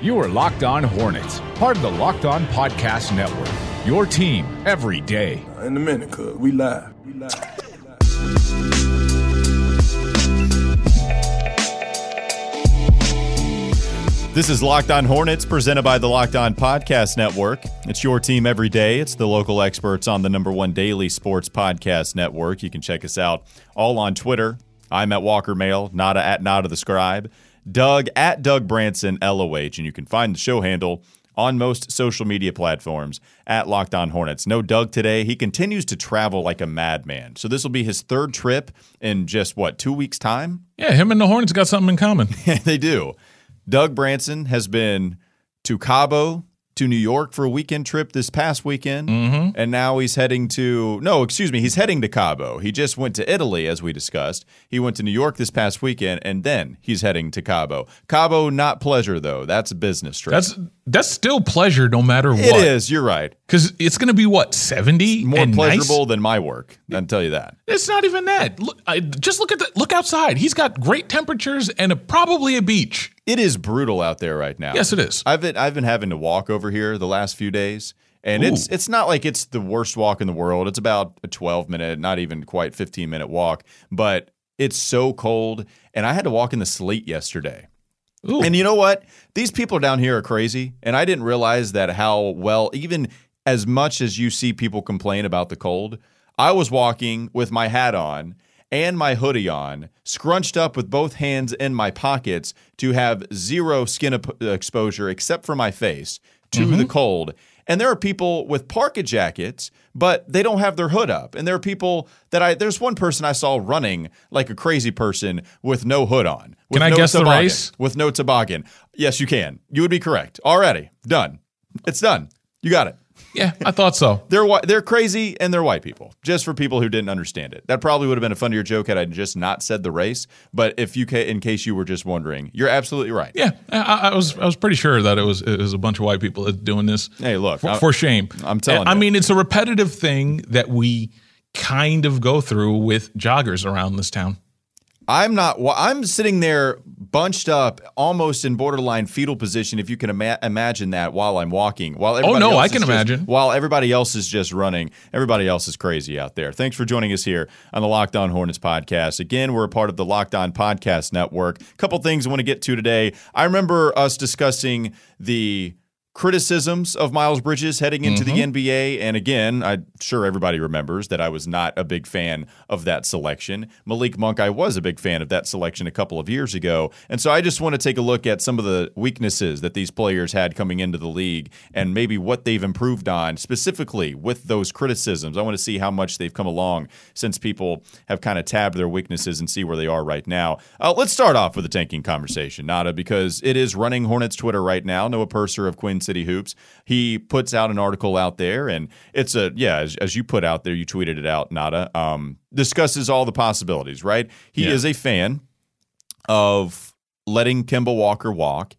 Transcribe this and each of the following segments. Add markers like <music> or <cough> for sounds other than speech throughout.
You are Locked On Hornets, part of the Locked On Podcast Network. Your team every day. In a minute, cuz we live. We live. This is Locked On Hornets, presented by the Locked On Podcast Network. It's your team every day. It's the local experts on the number one daily sports podcast network. You can check us out all on Twitter. I'm at Walker Mail, Nada at Nada the Scribe, Doug at Doug Branson LOH, and you can find the show handle on most social media platforms at Locked On Hornets. No Doug today. He continues to travel like a madman. So this will be his third trip in just what, two weeks' time? Yeah, him and the Hornets got something in common. <laughs> they do. Doug Branson has been to Cabo, to New York for a weekend trip this past weekend, Mm-hmm. and now he's heading to no, excuse me, he's heading to Cabo. He just went to Italy, as we discussed. He went to New York this past weekend, and then he's heading to Cabo. Cabo, not pleasure though. That's a business trip. That's that's still pleasure no matter what. it is. You're right. Because it's going to be what, 70? More pleasurable nice? than my work. I can tell you that. It's not even that. Look, I, just look at the look outside. He's got great temperatures and a, probably a beach. It is brutal out there right now. Yes, it is. I've been I've been having to walk over here the last few days, and it's it's not like it's the worst walk in the world. It's about a 12 minute, not even quite 15 minute walk, but it's so cold, and I had to walk in the sleet yesterday. Ooh. And you know what? These people down here are crazy, and I didn't realize that how well even as much as you see people complain about the cold, I was walking with my hat on and my hoodie on, scrunched up with both hands in my pockets to have zero skin ep- exposure except for my face to mm-hmm. the cold. And there are people with parka jackets, but they don't have their hood up. And there are people that I there's one person I saw running like a crazy person with no hood on. Can I no guess the race? With no toboggan. Yes, you can. You would be correct. Already. Done. It's done. You got it. Yeah, I thought so. <laughs> They're they're crazy and they're white people. Just for people who didn't understand it. That probably would have been a funnier joke had I just not said the race. But if you ca- in case you were just wondering, you're absolutely right. Yeah, I, I was I was pretty sure that it was it was a bunch of white people doing this. Hey, look, for, I- for shame. I'm telling you. I mean, it's a repetitive thing that we kind of go through with joggers around this town. I'm not. Well, I'm sitting there bunched up, almost in borderline fetal position. If you can ima- imagine that while I'm walking, while oh, everybody Oh, no, else I can just- imagine. While everybody else is just running, everybody else is crazy out there. Thanks for joining us here on the Locked On Hornets podcast. Again, we're a part of the Locked On Podcast Network. A couple things I want to get to today. I remember us discussing the criticisms of Miles Bridges heading into Mm-hmm. the NBA. And again, I'm sure everybody remembers that I was not a big fan of that selection. Malik Monk, I was a big fan of that selection a couple of years ago. And so I just want to take a look at some of the weaknesses that these players had coming into the league and maybe what they've improved on specifically with those criticisms. I want to see how much they've come along since people have kind of tabbed their weaknesses and see where they are right now. Uh, let's start off with a tanking conversation, Nada, because it is running Hornets Twitter right now. Noah Purser of Queen City Hoops. He puts out an article out there, and it's a yeah, as, as you put out there, you tweeted it out, Nada. Um, discusses all the possibilities. Right? He Yeah. is a fan of letting Kemba Walker walk.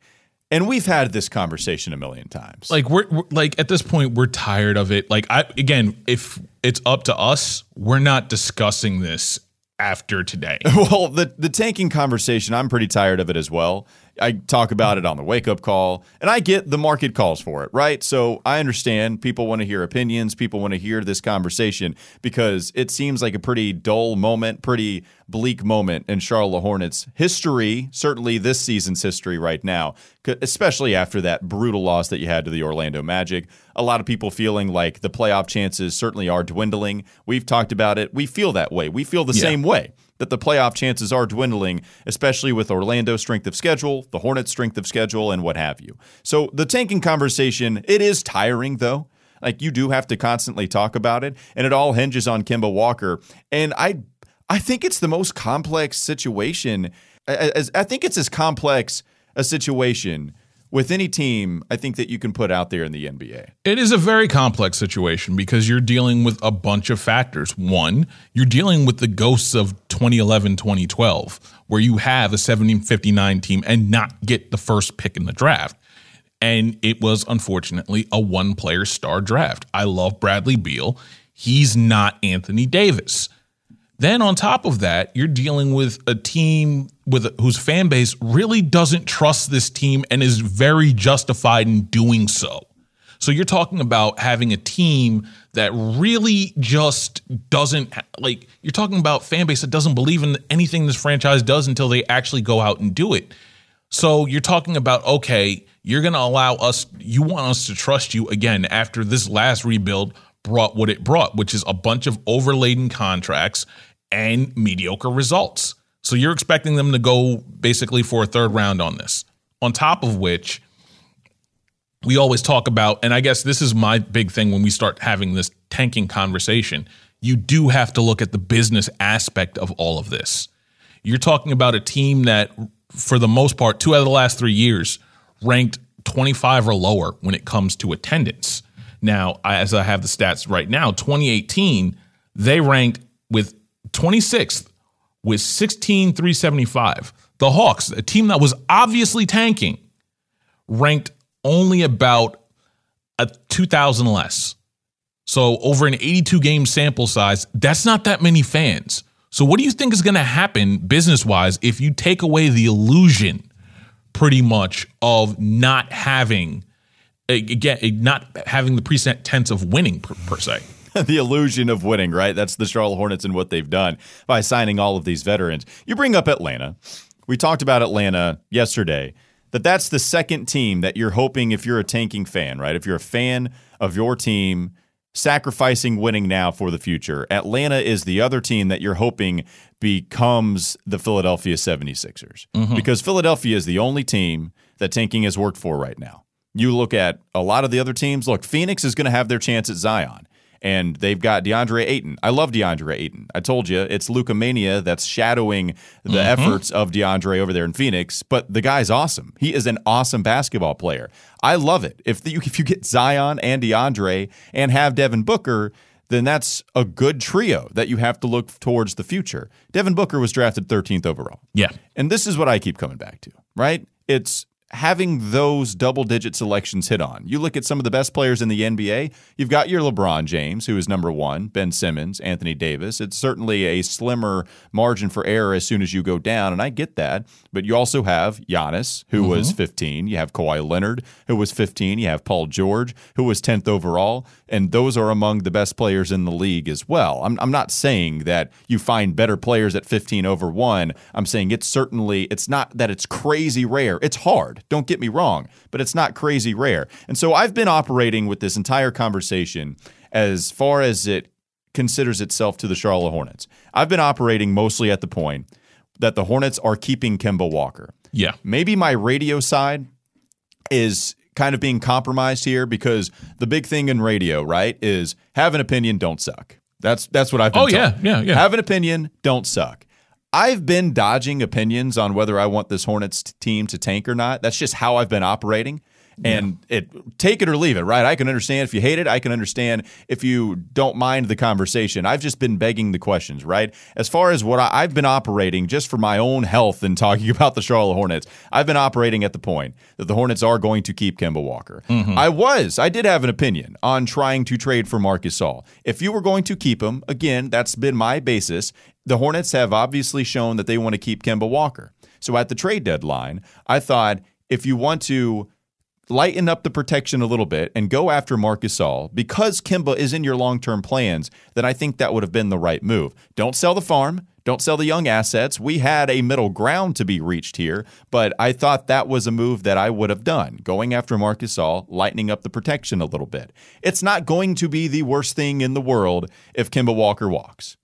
And we've had this conversation a million times. Like we're, we're like at this point we're tired of it. Like I again, if it's up to us, we're not discussing this after today. <laughs> Well, the the tanking conversation, I'm pretty tired of it as well. I talk about it on the wake up call, and I get the market calls for it, right? So I understand people want to hear opinions, people want to hear this conversation because it seems like a pretty dull moment, pretty bleak moment in Charlotte Hornets history, certainly this season's history right now, especially after that brutal loss that you had to the Orlando Magic. A lot of people feeling like the playoff chances certainly are dwindling. We've talked about it. We feel that way. We feel the Yeah. same way that the playoff chances are dwindling, especially with Orlando's strength of schedule, the Hornets' strength of schedule, and what have you. So the tanking conversation, it is tiring though. Like you do have to constantly talk about it, and it all hinges on Kemba Walker. And I, I think it's the most complex situation. As I think it's as complex a situation with any team I think that you can put out there in the NBA. It is a very complex situation because you're dealing with a bunch of factors. One, you're dealing with the ghosts of 2011, 2012, where you have a 1759 team and not get the first pick in the draft. And it was unfortunately a one player star draft. I love Bradley Beal. He's not Anthony Davis. Then on top of that, you're dealing with a team with whose fan base really doesn't trust this team and is very justified in doing so. So you're talking about having a team that really just doesn't like you're talking about fan base that doesn't believe in anything this franchise does until they actually go out and do it. So you're talking about okay, you're going to allow us you want us to trust you again after this last rebuild brought what it brought, which is a bunch of overladen contracts and mediocre results. So you're expecting them to go basically for a third round on this. On top of which, we always talk about, and I guess this is my big thing when we start having this tanking conversation. You do have to look at the business aspect of all of this. You're talking about a team that, for the most part, two out of the last three years ranked 25 or lower when it comes to attendance. Now, as I have the stats right now, 2018, they ranked with 26th with 16,375. The Hawks, a team that was obviously tanking, ranked only about a 2,000 less. So over an 82 game sample size, that's not that many fans. So what do you think is going to happen business wise if you take away the illusion pretty much of not having again not having the present tense of winning per, per se? <laughs> the illusion of winning, right? That's the Charlotte Hornets and what they've done by signing all of these veterans. You bring up Atlanta. We talked about Atlanta yesterday. That that's the second team that you're hoping if you're a tanking fan, right? If you're a fan of your team sacrificing winning now for the future. Atlanta is the other team that you're hoping becomes the Philadelphia 76ers. Mm-hmm. Because Philadelphia is the only team that tanking has worked for right now. You look at a lot of the other teams, look, Phoenix is going to have their chance at Zion and they've got DeAndre Ayton. I love DeAndre Ayton. I told you it's Luka Mania that's shadowing the mm-hmm. efforts of DeAndre over there in Phoenix, but the guy's awesome. He is an awesome basketball player. I love it. If the, <laughs> if you get Zion and DeAndre and have Devin Booker, then that's a good trio that you have to look towards the future. Devin Booker was drafted 13th overall. Yeah. And this is what I keep coming back to, right? It's having those double digit selections hit on. You look at some of the best players in the NBA, you've got your LeBron James, who is number one, Ben Simmons, Anthony Davis. It's certainly a slimmer margin for error as soon as you go down, and I get that. But you also have Giannis, who mm-hmm. was 15. You have Kawhi Leonard, who was 15. You have Paul George, who was 10th overall. And those are among the best players in the league as well. I'm, I'm not saying that you find better players at 15 over one. I'm saying it's certainly, it's not that it's crazy rare. It's hard hard. Don't get me wrong, but it's not crazy rare. And so I've been operating with this entire conversation as far as it considers itself to the Charlotte Hornets. I've been operating mostly at the point that the Hornets are keeping Kemba Walker. Yeah. Maybe my radio side is kind of being compromised here because the big thing in radio, right, is have an opinion, don't suck. That's that's what I've been Oh yeah, yeah, yeah. Have an opinion, don't suck. I've been dodging opinions on whether I want this Hornets team to tank or not. That's just how I've been operating. And yeah. it take it or leave it, right? I can understand if you hate it. I can understand if you don't mind the conversation. I've just been begging the questions, right? As far as what I, have been operating just for my own health and talking <laughs> about the Charlotte Hornets, I've been operating at the point that the Hornets are going to keep Kemba Walker. Mm-hmm. I was, I did have an opinion on trying to trade for Marc Gasol. If you were going to keep him, again, that's been my basis. The Hornets have obviously shown that they want to keep Kemba Walker. So at the trade deadline, I thought if you want to lighten up the protection a little bit and go after Marc Gasol because Kemba is in your long term plans, then I think that would have been the right move. Don't sell the farm. Don't sell the young assets. We had a middle ground to be reached here, but I thought that was a move that I would have done, going after Marc Gasol, lightening up the protection a little bit. It's not going to be the worst thing in the world if Kemba Walker walks.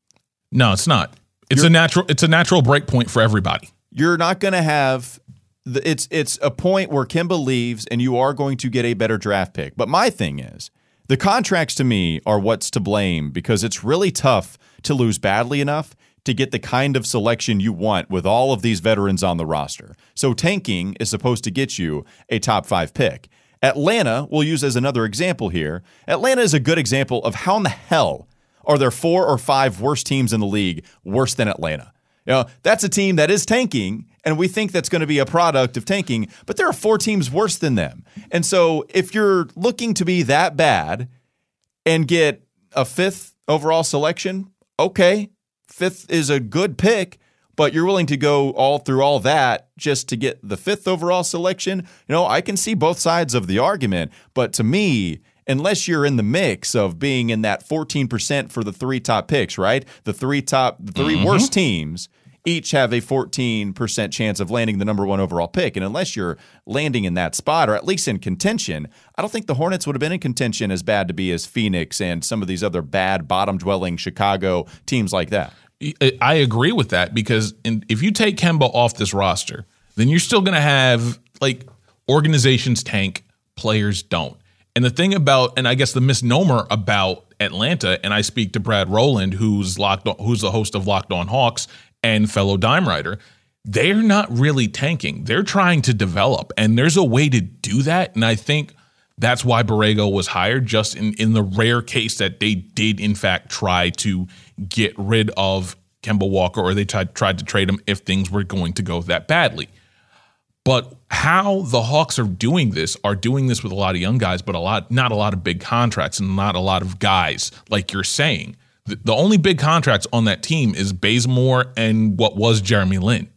No, it's not. It's You're, a natural. It's a natural break point for everybody. You're not going to have the, it's it's a point where Kemba leaves and you are going to get a better draft pick. But my thing is, the contracts to me are what's to blame because it's really tough to lose badly enough to get the kind of selection you want with all of these veterans on the roster. So tanking is supposed to get you a top 5 pick. Atlanta, we'll use as another example here. Atlanta is a good example of how in the hell are there four or five worst teams in the league worse than Atlanta? You know, that's a team that is tanking and we think that's going to be a product of tanking, but there are four teams worse than them. And so if you're looking to be that bad and get a fifth overall selection, okay, fifth is a good pick, but you're willing to go all through all that just to get the fifth overall selection. You know, I can see both sides of the argument, but to me, unless you're in the mix of being in that 14% for the three top picks, right? The three top, the 3 Mm-hmm. worst teams each have a 14% chance of landing the number one overall pick. And unless you're landing in that spot or at least in contention, I don't think the Hornets would have been in contention as bad to be as Phoenix and some of these other bad bottom dwelling Chicago teams like that. I- agree with that because in, if you take Kemba off this roster, then you're still going to have like organizations tank, players don't. And the thing about, and I guess the misnomer about Atlanta, and I speak to Brad Rowland, who's locked, on, who's the host of Locked On Hawks and fellow dime writer, they're not really tanking. They're trying to develop, and there's a way to do that. And I think that's why Borrego was hired, just in, in the rare case that they did, in fact, try to get rid of Kemba Walker or they tried, tried to trade him if things were going to go that badly. But how the Hawks are doing this are doing this with a lot of young guys, but a lot, not a lot of big contracts and not a lot of guys, like you're saying. The, the only big contracts on that team is Bazemore and what was Jeremy Lin.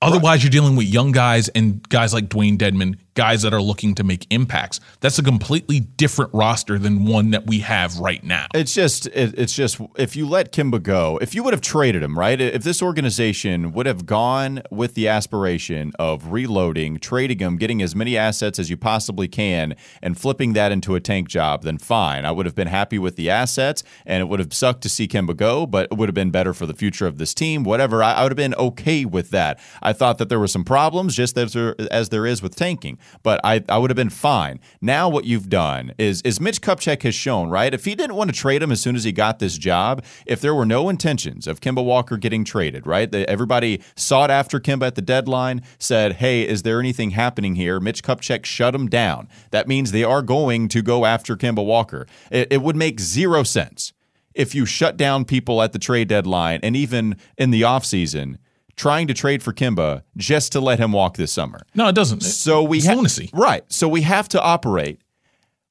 Otherwise, you're dealing with young guys and guys like Dewayne Dedmon, guys that are looking to make impacts. That's a completely different roster than one that we have right now. It's just, it, it's just, if you let Kemba go, if you would have traded him, right? If this organization would have gone with the aspiration of reloading, trading him, getting as many assets as you possibly can, and flipping that into a tank job, then fine. I would have been happy with the assets, and it would have sucked to see Kemba go, but it would have been better for the future of this team. Whatever, I, I would have been okay with that. I thought that there were some problems, just as there, as there is with tanking, but I, I would have been fine. Now, what you've done is, is Mitch Kupchak has shown, right? If he didn't want to trade him as soon as he got this job, if there were no intentions of Kemba Walker getting traded, right? That everybody sought after Kemba at the deadline, said, hey, is there anything happening here? Mitch Kupchak shut him down. That means they are going to go after Kemba Walker. It, it would make zero sense if you shut down people at the trade deadline and even in the offseason trying to trade for Kemba just to let him walk this summer. No, it doesn't. So we it's ha- lunacy. right. So we have to operate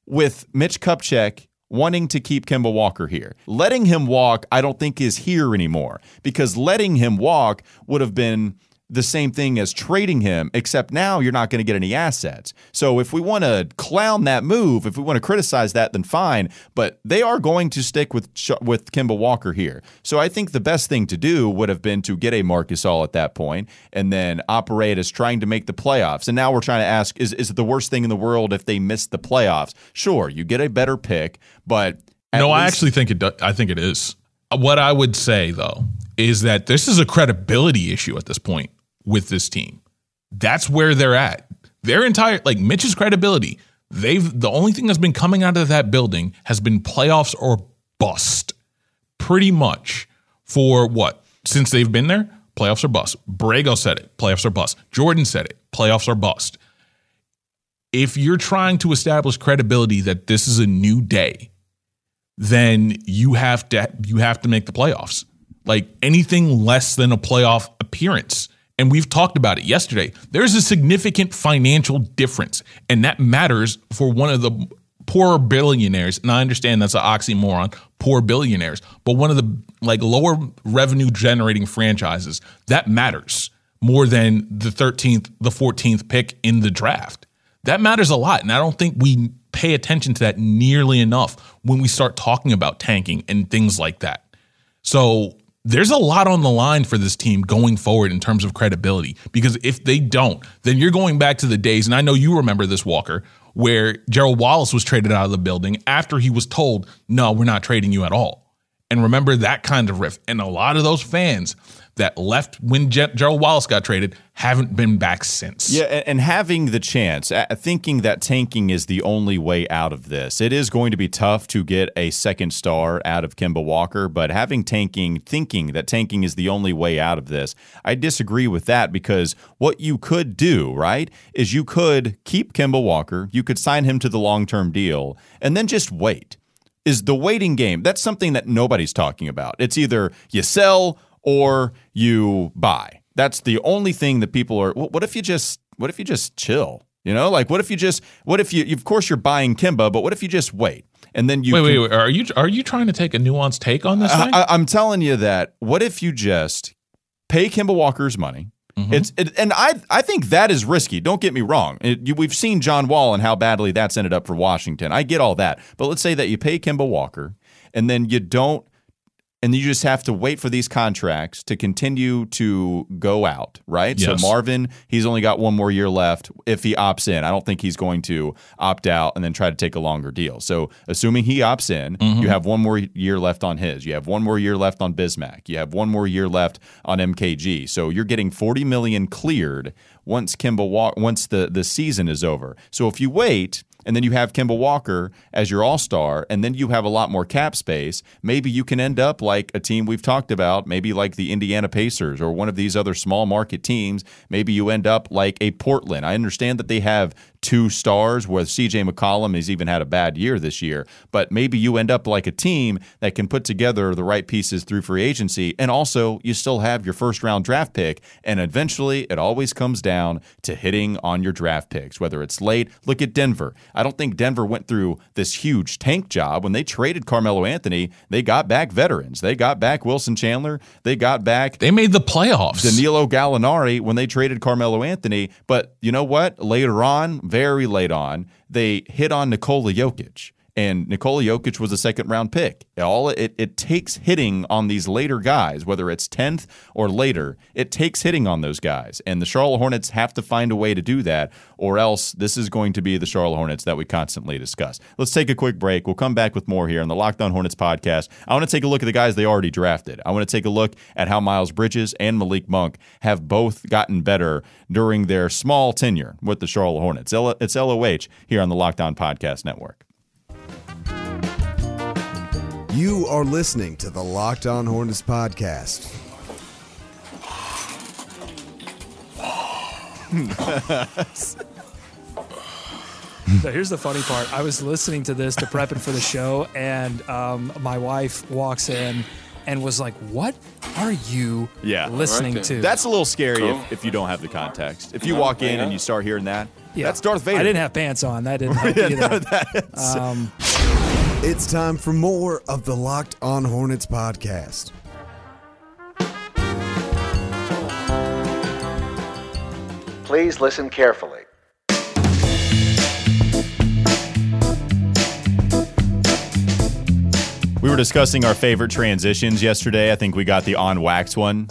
with Mitch Kupchak wanting to keep Kemba Walker here. Letting him walk, I don't think is here anymore because letting him walk would have been the same thing as trading him, except now you're not going to get any assets. So if we want to clown that move, if we want to criticize that, then fine. But they are going to stick with with Kemba Walker here. So I think the best thing to do would have been to get a Marc Gasol at that point and then operate as trying to make the playoffs. And now we're trying to ask: Is is it the worst thing in the world if they miss the playoffs? Sure, you get a better pick, but No, I actually think it. Do, I think it is. What I would say though is that this is a credibility issue at this point with this team. That's where they're at. Their entire like Mitch's credibility. They've the only thing that's been coming out of that building has been playoffs or bust. Pretty much for what since they've been there, playoffs or bust. Borrego said it, playoffs or bust. Jordan said it, playoffs or bust. If you're trying to establish credibility that this is a new day, then you have to you have to make the playoffs. Like anything less than a playoff appearance. And we've talked about it yesterday. There's a significant financial difference, and that matters for one of the poorer billionaires. And I understand that's an oxymoron, poor billionaires, but one of the like lower revenue generating franchises, that matters more than the 13th, the 14th pick in the draft. That matters a lot. And I don't think we pay attention to that nearly enough when we start talking about tanking and things like that. So there's a lot on the line for this team going forward in terms of credibility because if they don't, then you're going back to the days, and I know you remember this, Walker, where Gerald Wallace was traded out of the building after he was told, no, we're not trading you at all. And remember that kind of riff. And a lot of those fans that left when Ge- Gerald Wallace got traded haven't been back since. Yeah, and having the chance, thinking that tanking is the only way out of this, it is going to be tough to get a second star out of Kemba Walker. But having tanking, thinking that tanking is the only way out of this, I disagree with that because what you could do, right, is you could keep Kemba Walker, you could sign him to the long term deal, and then just wait. Is the waiting game? That's something that nobody's talking about. It's either you sell or you buy. That's the only thing that people are. What if you just? What if you just chill? You know, like what if you just? What if you? Of course, you're buying Kemba, but what if you just wait and then you? Wait, can- wait, wait. Are you are you trying to take a nuanced take on this thing? I, I'm telling you that. What if you just pay Kemba Walker's money. Mm-hmm. It's it, and I I think that is risky. Don't get me wrong. It, you, we've seen John Wall and how badly that's ended up for Washington. I get all that, but let's say that you pay Kemba Walker and then you don't and you just have to wait for these contracts to continue to go out, right? Yes. So Marvin, he's only got one more year left if he opts in. I don't think he's going to opt out and then try to take a longer deal. So assuming he opts in, mm-hmm. you have one more year left on his. You have one more year left on Bismack. You have one more year left on MKG. So you're getting 40 million cleared once Kemba once the the season is over. So if you wait and then you have Kemba Walker as your all star, and then you have a lot more cap space, maybe you can end up like a team we've talked about, maybe like the Indiana Pacers or one of these other small market teams. Maybe you end up like a Portland. I understand that they have two stars, where CJ McCollum has even had a bad year this year, but maybe you end up like a team that can put together the right pieces through free agency, and also you still have your first round draft pick, and eventually it always comes down to hitting on your draft picks, whether it's late. Look at Denver. I don't think Denver went through this huge tank job when they traded Carmelo Anthony. They got back veterans. They got back Wilson Chandler. They got back They made the playoffs. Danilo Gallinari when they traded Carmelo Anthony. But you know what? Later on, very late on, they hit on Nikola Jokic. And Nikola Jokic was a second round pick. All it, it takes hitting on these later guys, whether it's 10th or later, it takes hitting on those guys. And the Charlotte Hornets have to find a way to do that, or else this is going to be the Charlotte Hornets that we constantly discuss. Let's take a quick break. We'll come back with more here on the Locked On Hornets podcast. I want to take a look at the guys they already drafted. I want to take a look at how Miles Bridges and Malik Monk have both gotten better during their small tenure with the Charlotte Hornets. It's LOH here on the Locked On Podcast Network. You are listening to the Locked On Hornets podcast. So here's the funny part. I was listening to this to prepping for the show, and um, my wife walks in and was like, "What are you Yeah. listening Right to?" That's a little scary Cool. if, if you don't have the context. If you walk in and you start hearing that, Yeah. that's Darth Vader. I didn't have pants on. That didn't <laughs> help either. um, It's time for more of the Locked On Hornets podcast. Please listen carefully. We were discussing our favorite transitions yesterday. I think we got the on wax one.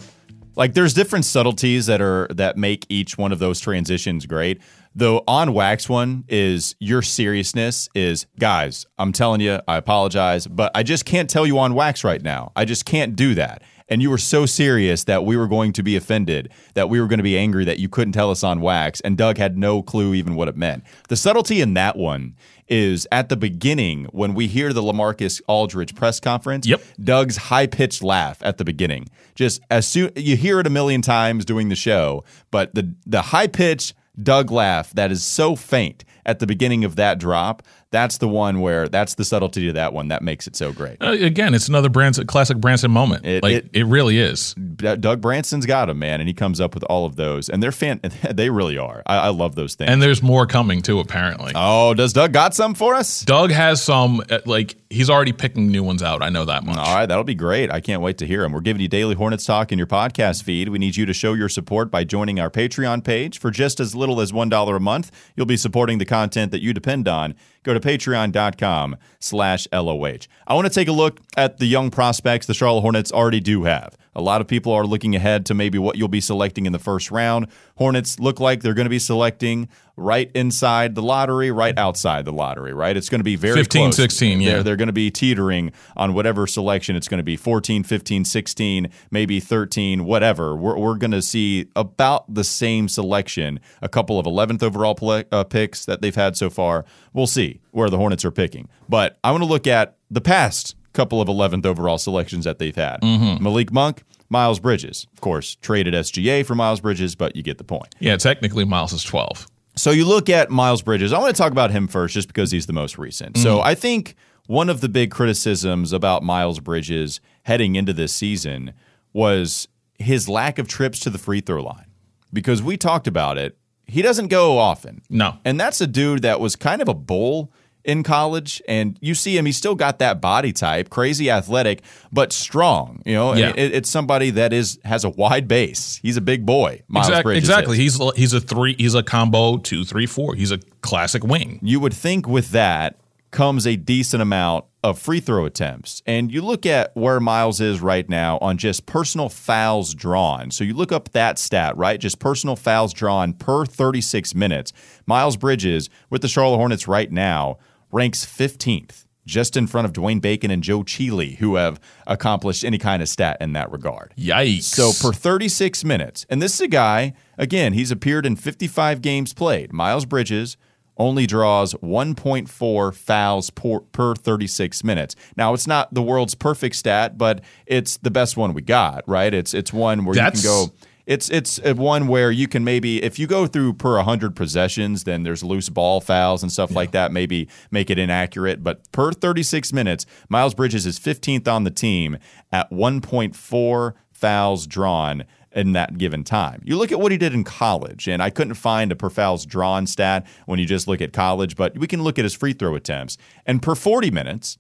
Like there's different subtleties that are that make each one of those transitions great. The on wax one is your seriousness is guys, I'm telling you, I apologize, but I just can't tell you on wax right now. I just can't do that. And you were so serious that we were going to be offended, that we were going to be angry that you couldn't tell us on wax, and Doug had no clue even what it meant. The subtlety in that one is at the beginning when we hear the LaMarcus Aldridge press conference. Yep. Doug's high pitched laugh at the beginning. Just as soon you hear it a million times doing the show, but the the high pitched Doug laugh that is so faint at the beginning of that drop. That's the one where that's the subtlety to that one that makes it so great. Uh, again, it's another Branson, classic Branson moment. It- like it- it, really is. D- Doug Branson's got him, man, and he comes up with all of those, and they're fan. <laughs> They really are. I, I love those things. And there's more coming too. Apparently, oh, does Doug got some for us? Doug has some. uh, Like he's already picking new ones out. I know that much. All right, that'll be great. I can't wait to hear them. We're giving you daily Hornets talk in your podcast feed. We need you to show your support by joining our Patreon page for just as little as $1 a month. You'll be supporting the content that you depend on. Go to patreon.com slash LOH. I want to take a look at the young prospects the Charlotte Hornets already do have. A lot of people are looking ahead to maybe what you'll be selecting in the first round. Hornets look like they're going to be selecting right inside the lottery, right outside the lottery, right? It's going to be very 15, close. 16, yeah. They're, they're going to be teetering on whatever selection it's going to be 14, 15, 16, maybe 13, whatever. We're, we're going to see about the same selection, a couple of 11th overall pl- uh, picks that they've had so far. We'll see where the Hornets are picking. But I want to look at the past couple of 11th overall selections that they've had. Mm-hmm. Malik Monk, Miles Bridges. Of course, traded SGA for Miles Bridges, but you get the point. Yeah, technically Miles is 12. So you look at Miles Bridges. I want to talk about him first just because he's the most recent. So mm-hmm. I think one of the big criticisms about Miles Bridges heading into this season was his lack of trips to the free throw line. Because we talked about it. He doesn't go often. No. And that's a dude that was kind of a bull in college, and you see him. He's still got that body type, crazy athletic, but strong. You know, Yeah. it, it's somebody that is has a wide base. He's a big boy. Miles Exact- Bridges exactly. is. He's he's a three. He's a combo two, three, four. He's a classic wing. you would think with that comes a decent amount of free throw attempts. And you look at where Miles is right now on just personal fouls drawn. So you look up that stat, right? Just personal fouls drawn per 36 minutes. Miles Bridges with the Charlotte Hornets right now ranks 15th. Just in front of Dwayne Bacon and Joe Chealey, who have accomplished any kind of stat in that regard. Yikes! So for 36 minutes, and this is a guy, again, he's appeared in 55 games played. Miles Bridges only draws 1.4 fouls per, per 36 minutes. Now, it's not the world's perfect stat, but it's the best one we got, right? It's it's one where That's- you can go it's it's one where you can maybe if you go through per 100 possessions then there's loose ball fouls and stuff like that maybe make it inaccurate but per 36 minutes Miles Bridges is 15th on the team at 1.4 fouls drawn in that given time. You look at what he did in college, and I couldn't find a per fouls drawn stat when you just look at college, but we can look at his free throw attempts. And per 40 minutes,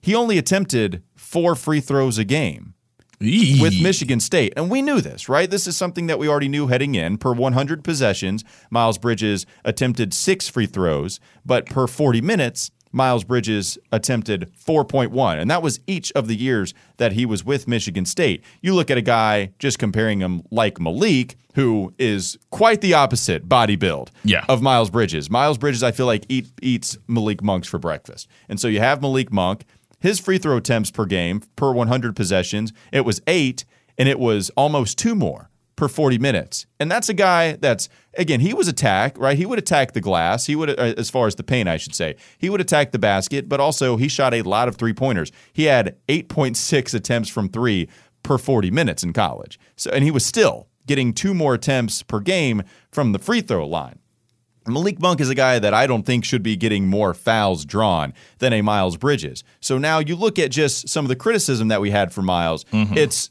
he only attempted four free throws a game with Michigan State. And we knew this, right? This is something that we already knew heading in. Per 100 possessions, Miles Bridges attempted six free throws, but per 40 minutes, Miles Bridges attempted 4.1. And that was each of the years that he was with Michigan State. You look at a guy, just comparing him like Malik, who is quite the opposite body build Yeah. of Miles Bridges. Miles Bridges, I feel like, eat, eats Malik Monks for breakfast. And so you have Malik Monk. His free throw attempts per game per 100 possessions, it was eight, and it was almost two more per 40 minutes. And that's a guy that's, again, he was attack, right? He would attack the glass. He would, uh, as far as the paint, I should say, he would attack the basket, but also he shot a lot of three pointers. He had 8.6 attempts from three per 40 minutes in college. So, and he was still getting two more attempts per game from the free throw line. Malik Monk is a guy that I don't think should be getting more fouls drawn than a Miles Bridges. So now you look at just some of the criticism that we had for Miles. Mm-hmm. It's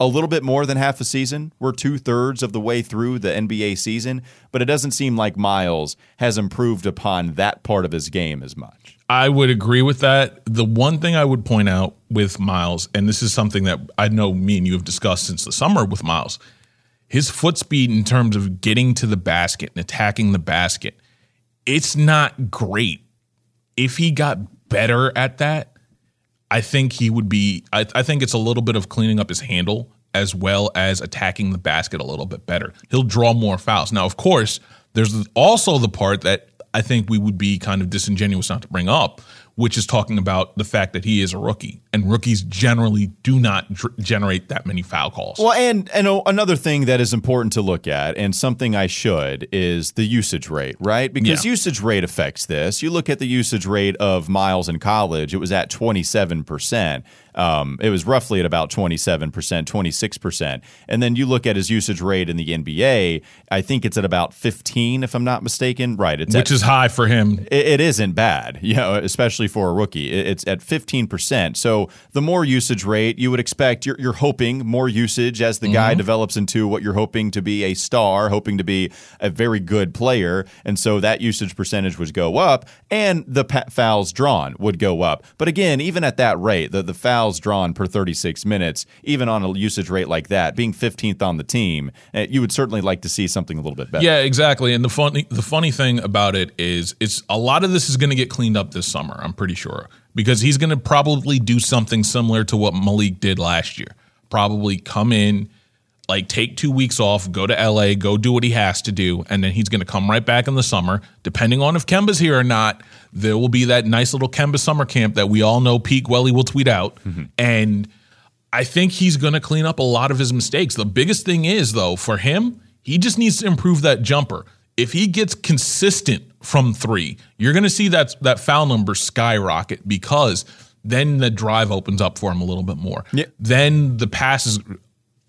a little bit more than half a season. We're two thirds of the way through the NBA season, but it doesn't seem like Miles has improved upon that part of his game as much. I would agree with that. The one thing I would point out with Miles, and this is something that I know me and you have discussed since the summer with Miles, his foot speed in terms of getting to the basket and attacking the basket, it's not great. If he got better at that, I think he would be. I, I think it's a little bit of cleaning up his handle as well as attacking the basket a little bit better. He'll draw more fouls. Now, of course, there's also the part that I think we would be kind of disingenuous not to bring up, which is talking about the fact that he is a rookie, and rookies generally do not dr- generate that many foul calls. Well, and and another thing that is important to look at, and something I should, is the usage rate, right? Because Yeah. usage rate affects this. You look at the usage rate of Miles in college; it was at twenty seven percent. Um, it was roughly at about 27%, 26%. And then you look at his usage rate in the NBA, I think it's at about 15, if I'm not mistaken. Right. It's which at, is high for him. it, it isn't bad, you know, especially for a rookie. It- it's at 15%. So the more usage rate you would expect, you're, you're hoping more usage as the guy develops into what you're hoping to be a star, hoping to be a very good player. And so that usage percentage would go up and the fouls drawn would go up. But again, even at that rate, the, the fouls drawn per 36 minutes, even on a usage rate like that, being 15th on the team, eh, you would certainly like to see something a little bit better. Yeah, exactly. And the funny the funny thing about it is it's a lot of this is going to get cleaned up this summer, I'm pretty sure. Because he's going to probably do something similar to what Malik did last year. Probably come in like take 2 weeks off, go to LA, go do what he has to do, and then he's going to come right back in the summer. Depending on if Kemba's here or not, there will be that nice little Kemba summer camp that we all know Pete Guelli will tweet out. Mm-hmm. And I think he's going to clean up a lot of his mistakes. The biggest thing is, though, for him, he just needs to improve that jumper. If he gets consistent from three, you're going to see that that foul number skyrocket because then the drive opens up for him a little bit more. Yeah. Then the passes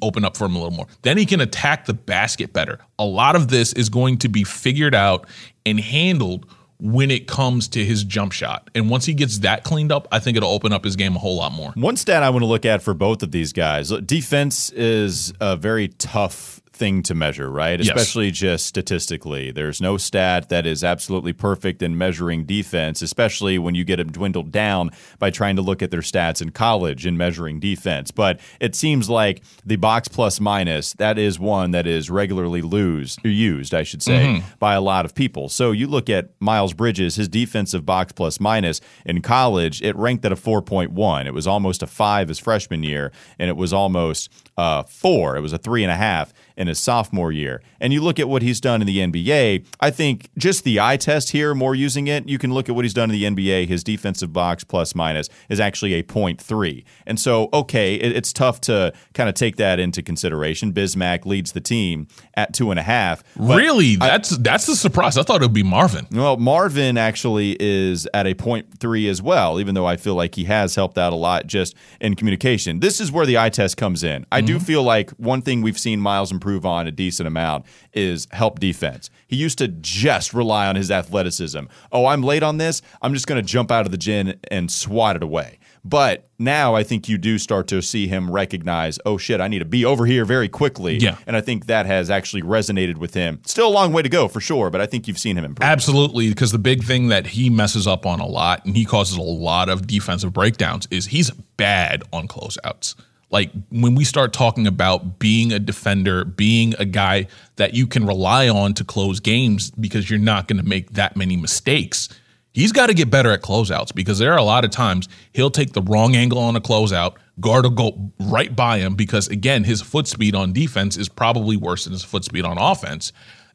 open up for him a little more. Then he can attack the basket better. A lot of this is going to be figured out and handled when it comes to his jump shot. And once he gets that cleaned up, I think it'll open up his game a whole lot more. One stat I want to look at for both of these guys defense is a very tough thing to measure, right? Yes. Especially just statistically. There's no stat that is absolutely perfect in measuring defense, especially when you get them dwindled down by trying to look at their stats in college in measuring defense. But it seems like the box plus minus, that is one that is regularly lose, used, I should say, by a lot of people. So you look at Miles Bridges, his defensive box plus minus in college, it ranked at a 4.1. It was almost a five his freshman year, and it was almost uh, four. It was a three and a half in his sophomore year. And you look at what he's done in the NBA, I think just the eye test here, more using it, you can look at what he's done in the NBA. His defensive box plus minus is actually a 0.3. And so, okay, it, it's tough to kind of take that into consideration. Bismack leads the team at two and a half. Really, that's that's the surprise. I thought it would be Marvin. well, Marvin actually is at a 0.3 as well, even though I feel like he has helped out a lot just in communication. This is where the eye test comes in. I do mm-hmm. feel like one thing we've seen Miles improve on a decent amount is help defense. He used to just rely on his athleticism. Oh, I'm late on this. I'm just going to jump out of the gym and swat it away. But now I think you do start to see him recognize, oh shit, I need to be over here very quickly. Yeah. And I think that has actually resonated with him. Still a long way to go for sure, but I think you've seen him improve. Absolutely, because the big thing that he messes up on a lot and he causes a lot of defensive breakdowns is he's bad on closeouts. Like when we start talking about being a defender, being a guy that you can rely on to close games because you're not going to make that many mistakes. He's got to get better at closeouts because there are a lot of times he'll take the wrong angle on a closeout, guard will go right by him because again, his foot speed on defense is probably worse than his foot speed on offense.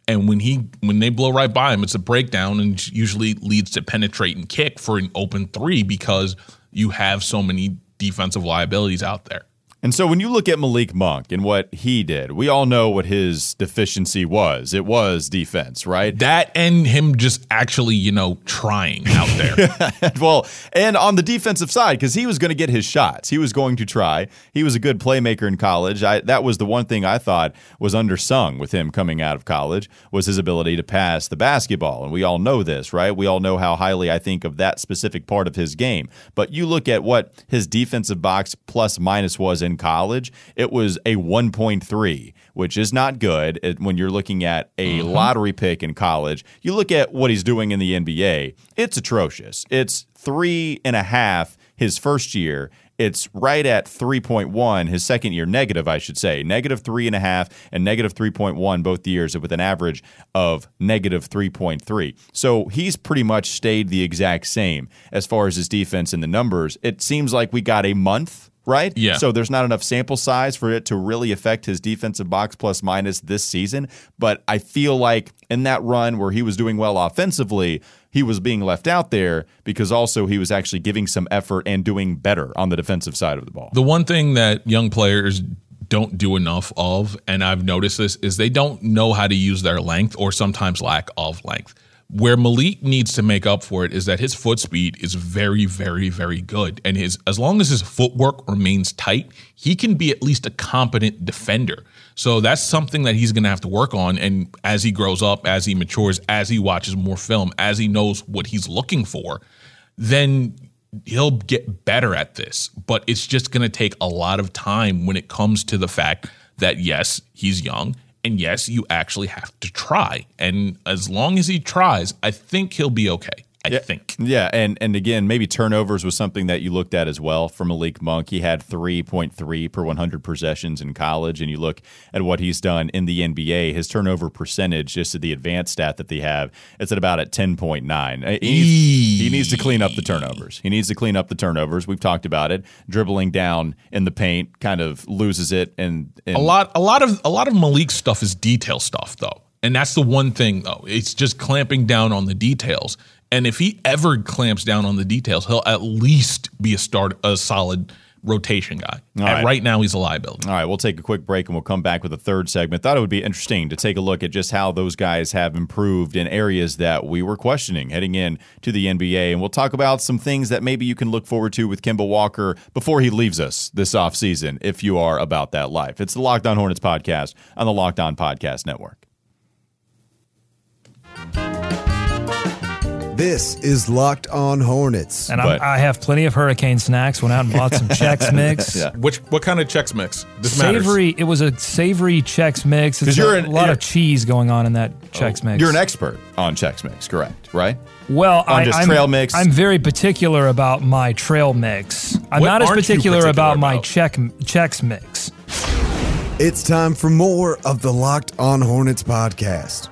And when he when they blow right by him, it's a breakdown and usually leads to penetrate and kick for an open three because you have so many defensive liabilities out there. And so when you look at Malik Monk and what he did, we all know what his deficiency was. It was defense, right? That and him just actually, you know, trying out there. <laughs> <laughs> well, and on the defensive side, because he was going to get his shots, he was going to try. He was a good playmaker in college. I, that was the one thing I thought was undersung with him coming out of college was his ability to pass the basketball, and we all know this, right? We all know how highly I think of that specific part of his game. But you look at what his defensive box plus minus was in college, it was a 1.3, which is not good it- when you're looking at a mm-hmm. lottery pick in college. You look at what he's doing in the NBA, it's atrocious. It's three and a half his first year. It's right at 3.1 his second year, negative, I should say. Negative three and a half and negative 3.1 both years with an average of negative 3.3. So he's pretty much stayed the exact same as far as his defense and the numbers. It seems like we got a month right? Yeah. So there's not enough sample size for it to really affect his defensive box plus minus this season. But I feel like in that run where he was doing well offensively, he was being left out there because also he was actually giving some effort and doing better on the defensive side of the ball. The one thing that young players don't do enough of, and I've noticed this, is they don't know how to use their length or sometimes lack of length. Where Malik needs to make up for it is that his foot speed is very, very, very good. And his as long as his footwork remains tight, he can be at least a competent defender. So that's something that he's gonna have to work on. And as he grows up, as he matures, as he watches more film, as he knows what he's looking for, then he'll get better at this. But it's just going to take a lot of time when it comes to the fact that, yes, he's young. And yes, you actually have to try. And as long as he tries, I think he'll be okay. I think. Yeah, and and again, maybe turnovers was something that you looked at as well for Malik Monk. He had 3.3 per 100 possessions in college, and you look at what he's done in the NBA. His turnover percentage, just at the advanced stat that they have, it's at about at 10.9. Uh, he needs, he needs to clean up the turnovers. He needs to clean up the turnovers. We've talked about it. Dribbling down in the paint kind of loses it, and, and A lot a lot of a lot of Malik's stuff is detail stuff though. And that's the one thing though. It's just clamping down on the details. And if he ever clamps down on the details, he'll at least be a start a solid rotation guy. Right. right now he's a liability. All right, we'll take a quick break and we'll come back with a third segment. Thought it would be interesting to take a look at just how those guys have improved in areas that we were questioning heading in to the NBA. And we'll talk about some things that maybe you can look forward to with Kemba Walker before he leaves us this offseason if you are about that life. It's the Locked On Hornets podcast on the Locked On Podcast Network. This is Locked On Hornets. And But- I'm, I have plenty of hurricane snacks. Went out and bought some Chex <laughs> Mix. Yeah. Which what kind of Chex Mix? This matters. Savory. It was a savory Chex Mix. It's 'Cause you're a an- lot you're- of cheese going on in that oh, Chex Mix. You're an expert on Chex Mix, correct? Right? Well, on I, just I'm, trail mix? I'm very particular about my trail mix. I'm What not as aren't you particular, particular about, my about? check Chex Mix. It's time for more of the Locked On Hornets podcast.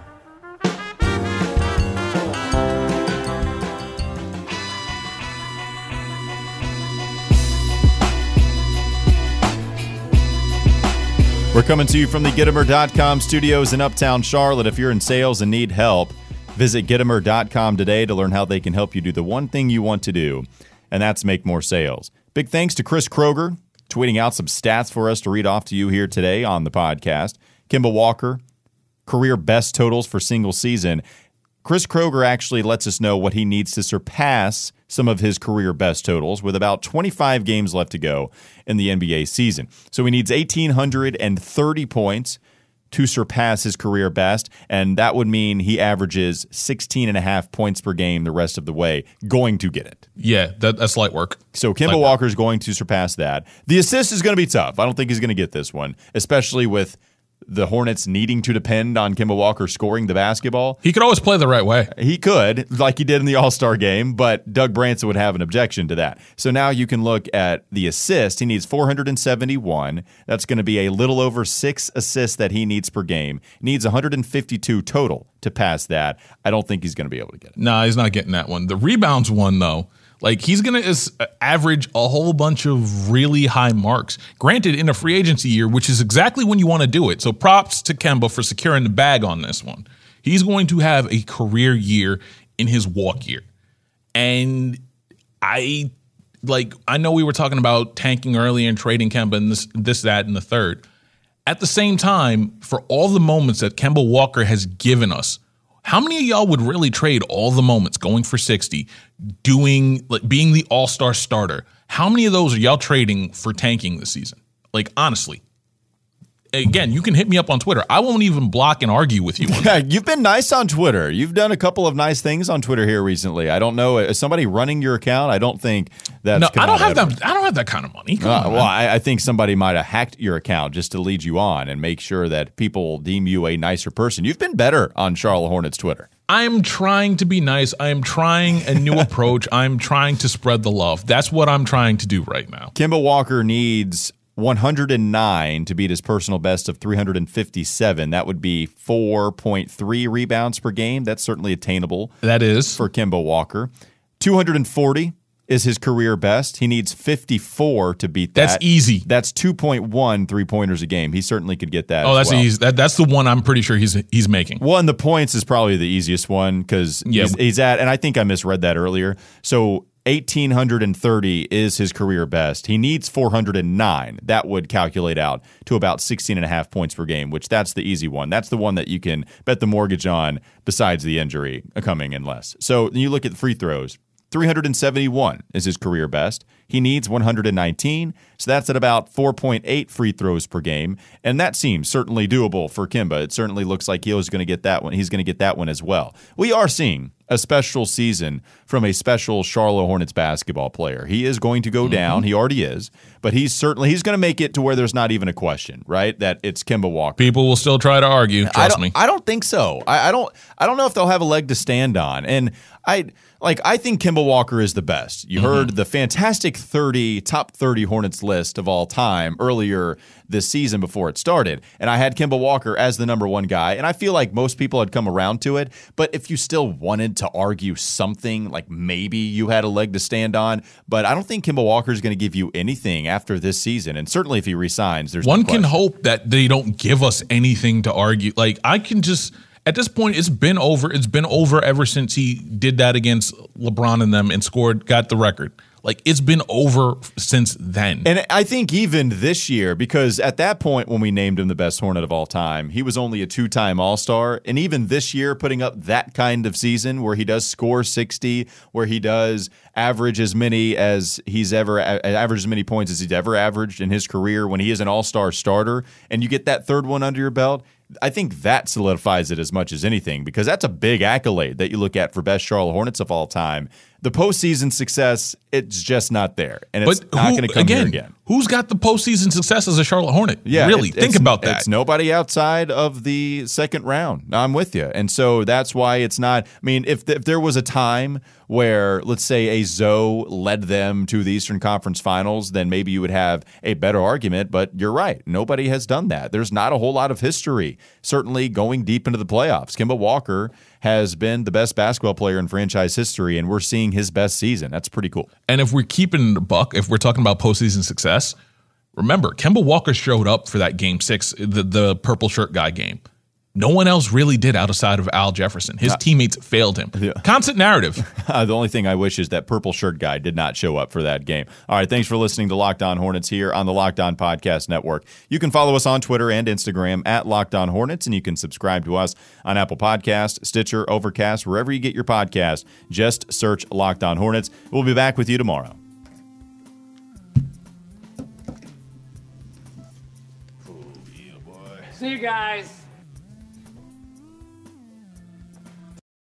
We're coming to you from the Gittimer.com studios in Uptown Charlotte. If you're in sales and need help, visit Gittimer.com today to learn how they can help you do the one thing you want to do, and that's make more sales. Big thanks to Chris Kroger, tweeting out some stats for us to read off to you here today on the podcast. Kemba Walker, career best totals for single season. Chris Kroger actually lets us know what he needs to surpass some of his career best totals with about 25 games left to go in the NBA season. So he needs 1,830 points to surpass his career best, and that would mean he averages 16 and a half points per game the rest of the way, going to get it. Yeah, that, that's light work. So Kemba Walker is going to surpass that. The assist is going to be tough. I don't think he's going to get this one, especially with the Hornets needing to depend on Kemba Walker scoring the basketball. He could always play the right way. He could, like he did in the All Star game, but Doug Branson would have an objection to that. So now you can look at the assist. He needs 471. That's going to be a little over six assists that he needs per game. Needs 152 total to pass that. I don't think he's going to be able to get it. Nah, he's not getting that one. The rebounds one though, like he's gonna is, uh, average a whole bunch of really high marks. Granted, in a free agency year, which is exactly when you want to do it. So props to Kemba for securing the bag on this one. He's going to have a career year in his walk year, and I like I know we were talking about tanking early and trading Kemba and this this that and the third. At the same time, for all the moments that Kemba Walker has given us, how many of y'all would really trade all the moments going for 60, doing like being the all-star starter? How many of those are y'all trading for tanking this season? Like honestly. Again, you can hit me up on Twitter. I won't even block and argue with you. on <laughs> Yeah, you've been nice on Twitter. You've done a couple of nice things on Twitter here recently. I don't know. Is somebody running your account? I don't think that's. no, I don't have ever. that. I don't have that kind of money. Come Uh, on, well. I, I think somebody might have hacked your account just to lead you on and make sure that people deem you a nicer person. You've been better on Charlotte Hornets Twitter. I'm trying to be nice. I am trying a new <laughs> approach. I'm trying to spread the love. That's what I'm trying to do right now. Kemba Walker needs 109 to beat his personal best of 357. That would be 4.3 rebounds per game. That's certainly attainable That is for Kemba Walker. 240 is his career best. He needs 54 to beat that. That's easy. That's 2.1 three pointers a game. He certainly could get that. Oh, that's well. easy. That, that's the one I'm pretty sure he's he's making. Well, and the points is probably the easiest one because Yeah. he's, he's at, and I think I misread that earlier. So 1,830 is his career best. He needs 409. That would calculate out to about 16 and a half points per game, which that's the easy one. That's the one that you can bet the mortgage on besides the injury coming in less. So you look at free throws. 371 is his career best. He needs 119, so that's at about 4.8 free throws per game, and that seems certainly doable for Kemba. It certainly looks like he was going to get that one. He's going to get that one as well. We are seeing a special season from a special Charlotte Hornets basketball player. He is going to go down. Mm-hmm. He already is, but he's certainly he's going to make it to where there's not even a question, right? That it's Kemba Walker. People will still try to argue. I Trust don't, me. I don't think so. I, I don't. I don't know if they'll have a leg to stand on. And I like. I think Kemba Walker is the best. You mm-hmm. heard the fantastic thirty top thirty Hornets list of all time earlier this season before it started, and I had Kemba Walker as the number one guy. And I feel like most people had come around to it. But if you still wanted to argue something, like maybe you had a leg to stand on, but I don't think Kemba Walker is going to give you anything after this season. And certainly if he resigns, there's no One can hope that they don't give us anything to argue. Like I can just at this point, it's been over. It's been over ever since he did that against LeBron and them and scored, got the record. Like it's been over since then. And I think even this year, because at that point when we named him the best Hornet of all time, he was only a two time All Star. And even this year, putting up that kind of season where he does score 60, where he does average as many as he's ever average as many points as he's ever averaged in his career when he is an All Star starter, and you get that third one under your belt. I think that solidifies it as much as anything because that's a big accolade that you look at for best Charlotte Hornets of all time. The postseason success, it's just not there, and it's but not going to come again, again. Who's got the postseason success as a Charlotte Hornet? Yeah, really it- think about that. It's nobody outside of the second round. I'm with you, and so that's why it's not. I mean, if if there was a time where, let's say, a Zoe led them to the Eastern Conference Finals, then maybe you would have a better argument. But you're right, nobody has done that. There's not a whole lot of history. Certainly, going deep into the playoffs, Kemba Walker has been the best basketball player in franchise history, and we're seeing his best season. That's pretty cool. And if we're keeping the buck, if we're talking about postseason success, remember Kemba Walker showed up for that game six, the, the purple shirt guy game. No one else really did outside of Al Jefferson. His teammates failed him. Constant narrative. <laughs> Uh, the only thing I wish is that purple shirt guy did not show up for that game. All right, thanks for listening to Locked On Hornets here on the Locked On Podcast Network. You can follow us on Twitter and Instagram at Locked On Hornets, and you can subscribe to us on Apple Podcast, Stitcher, Overcast, wherever you get your podcast. Just search Locked On Hornets. We'll be back with you tomorrow. See you guys.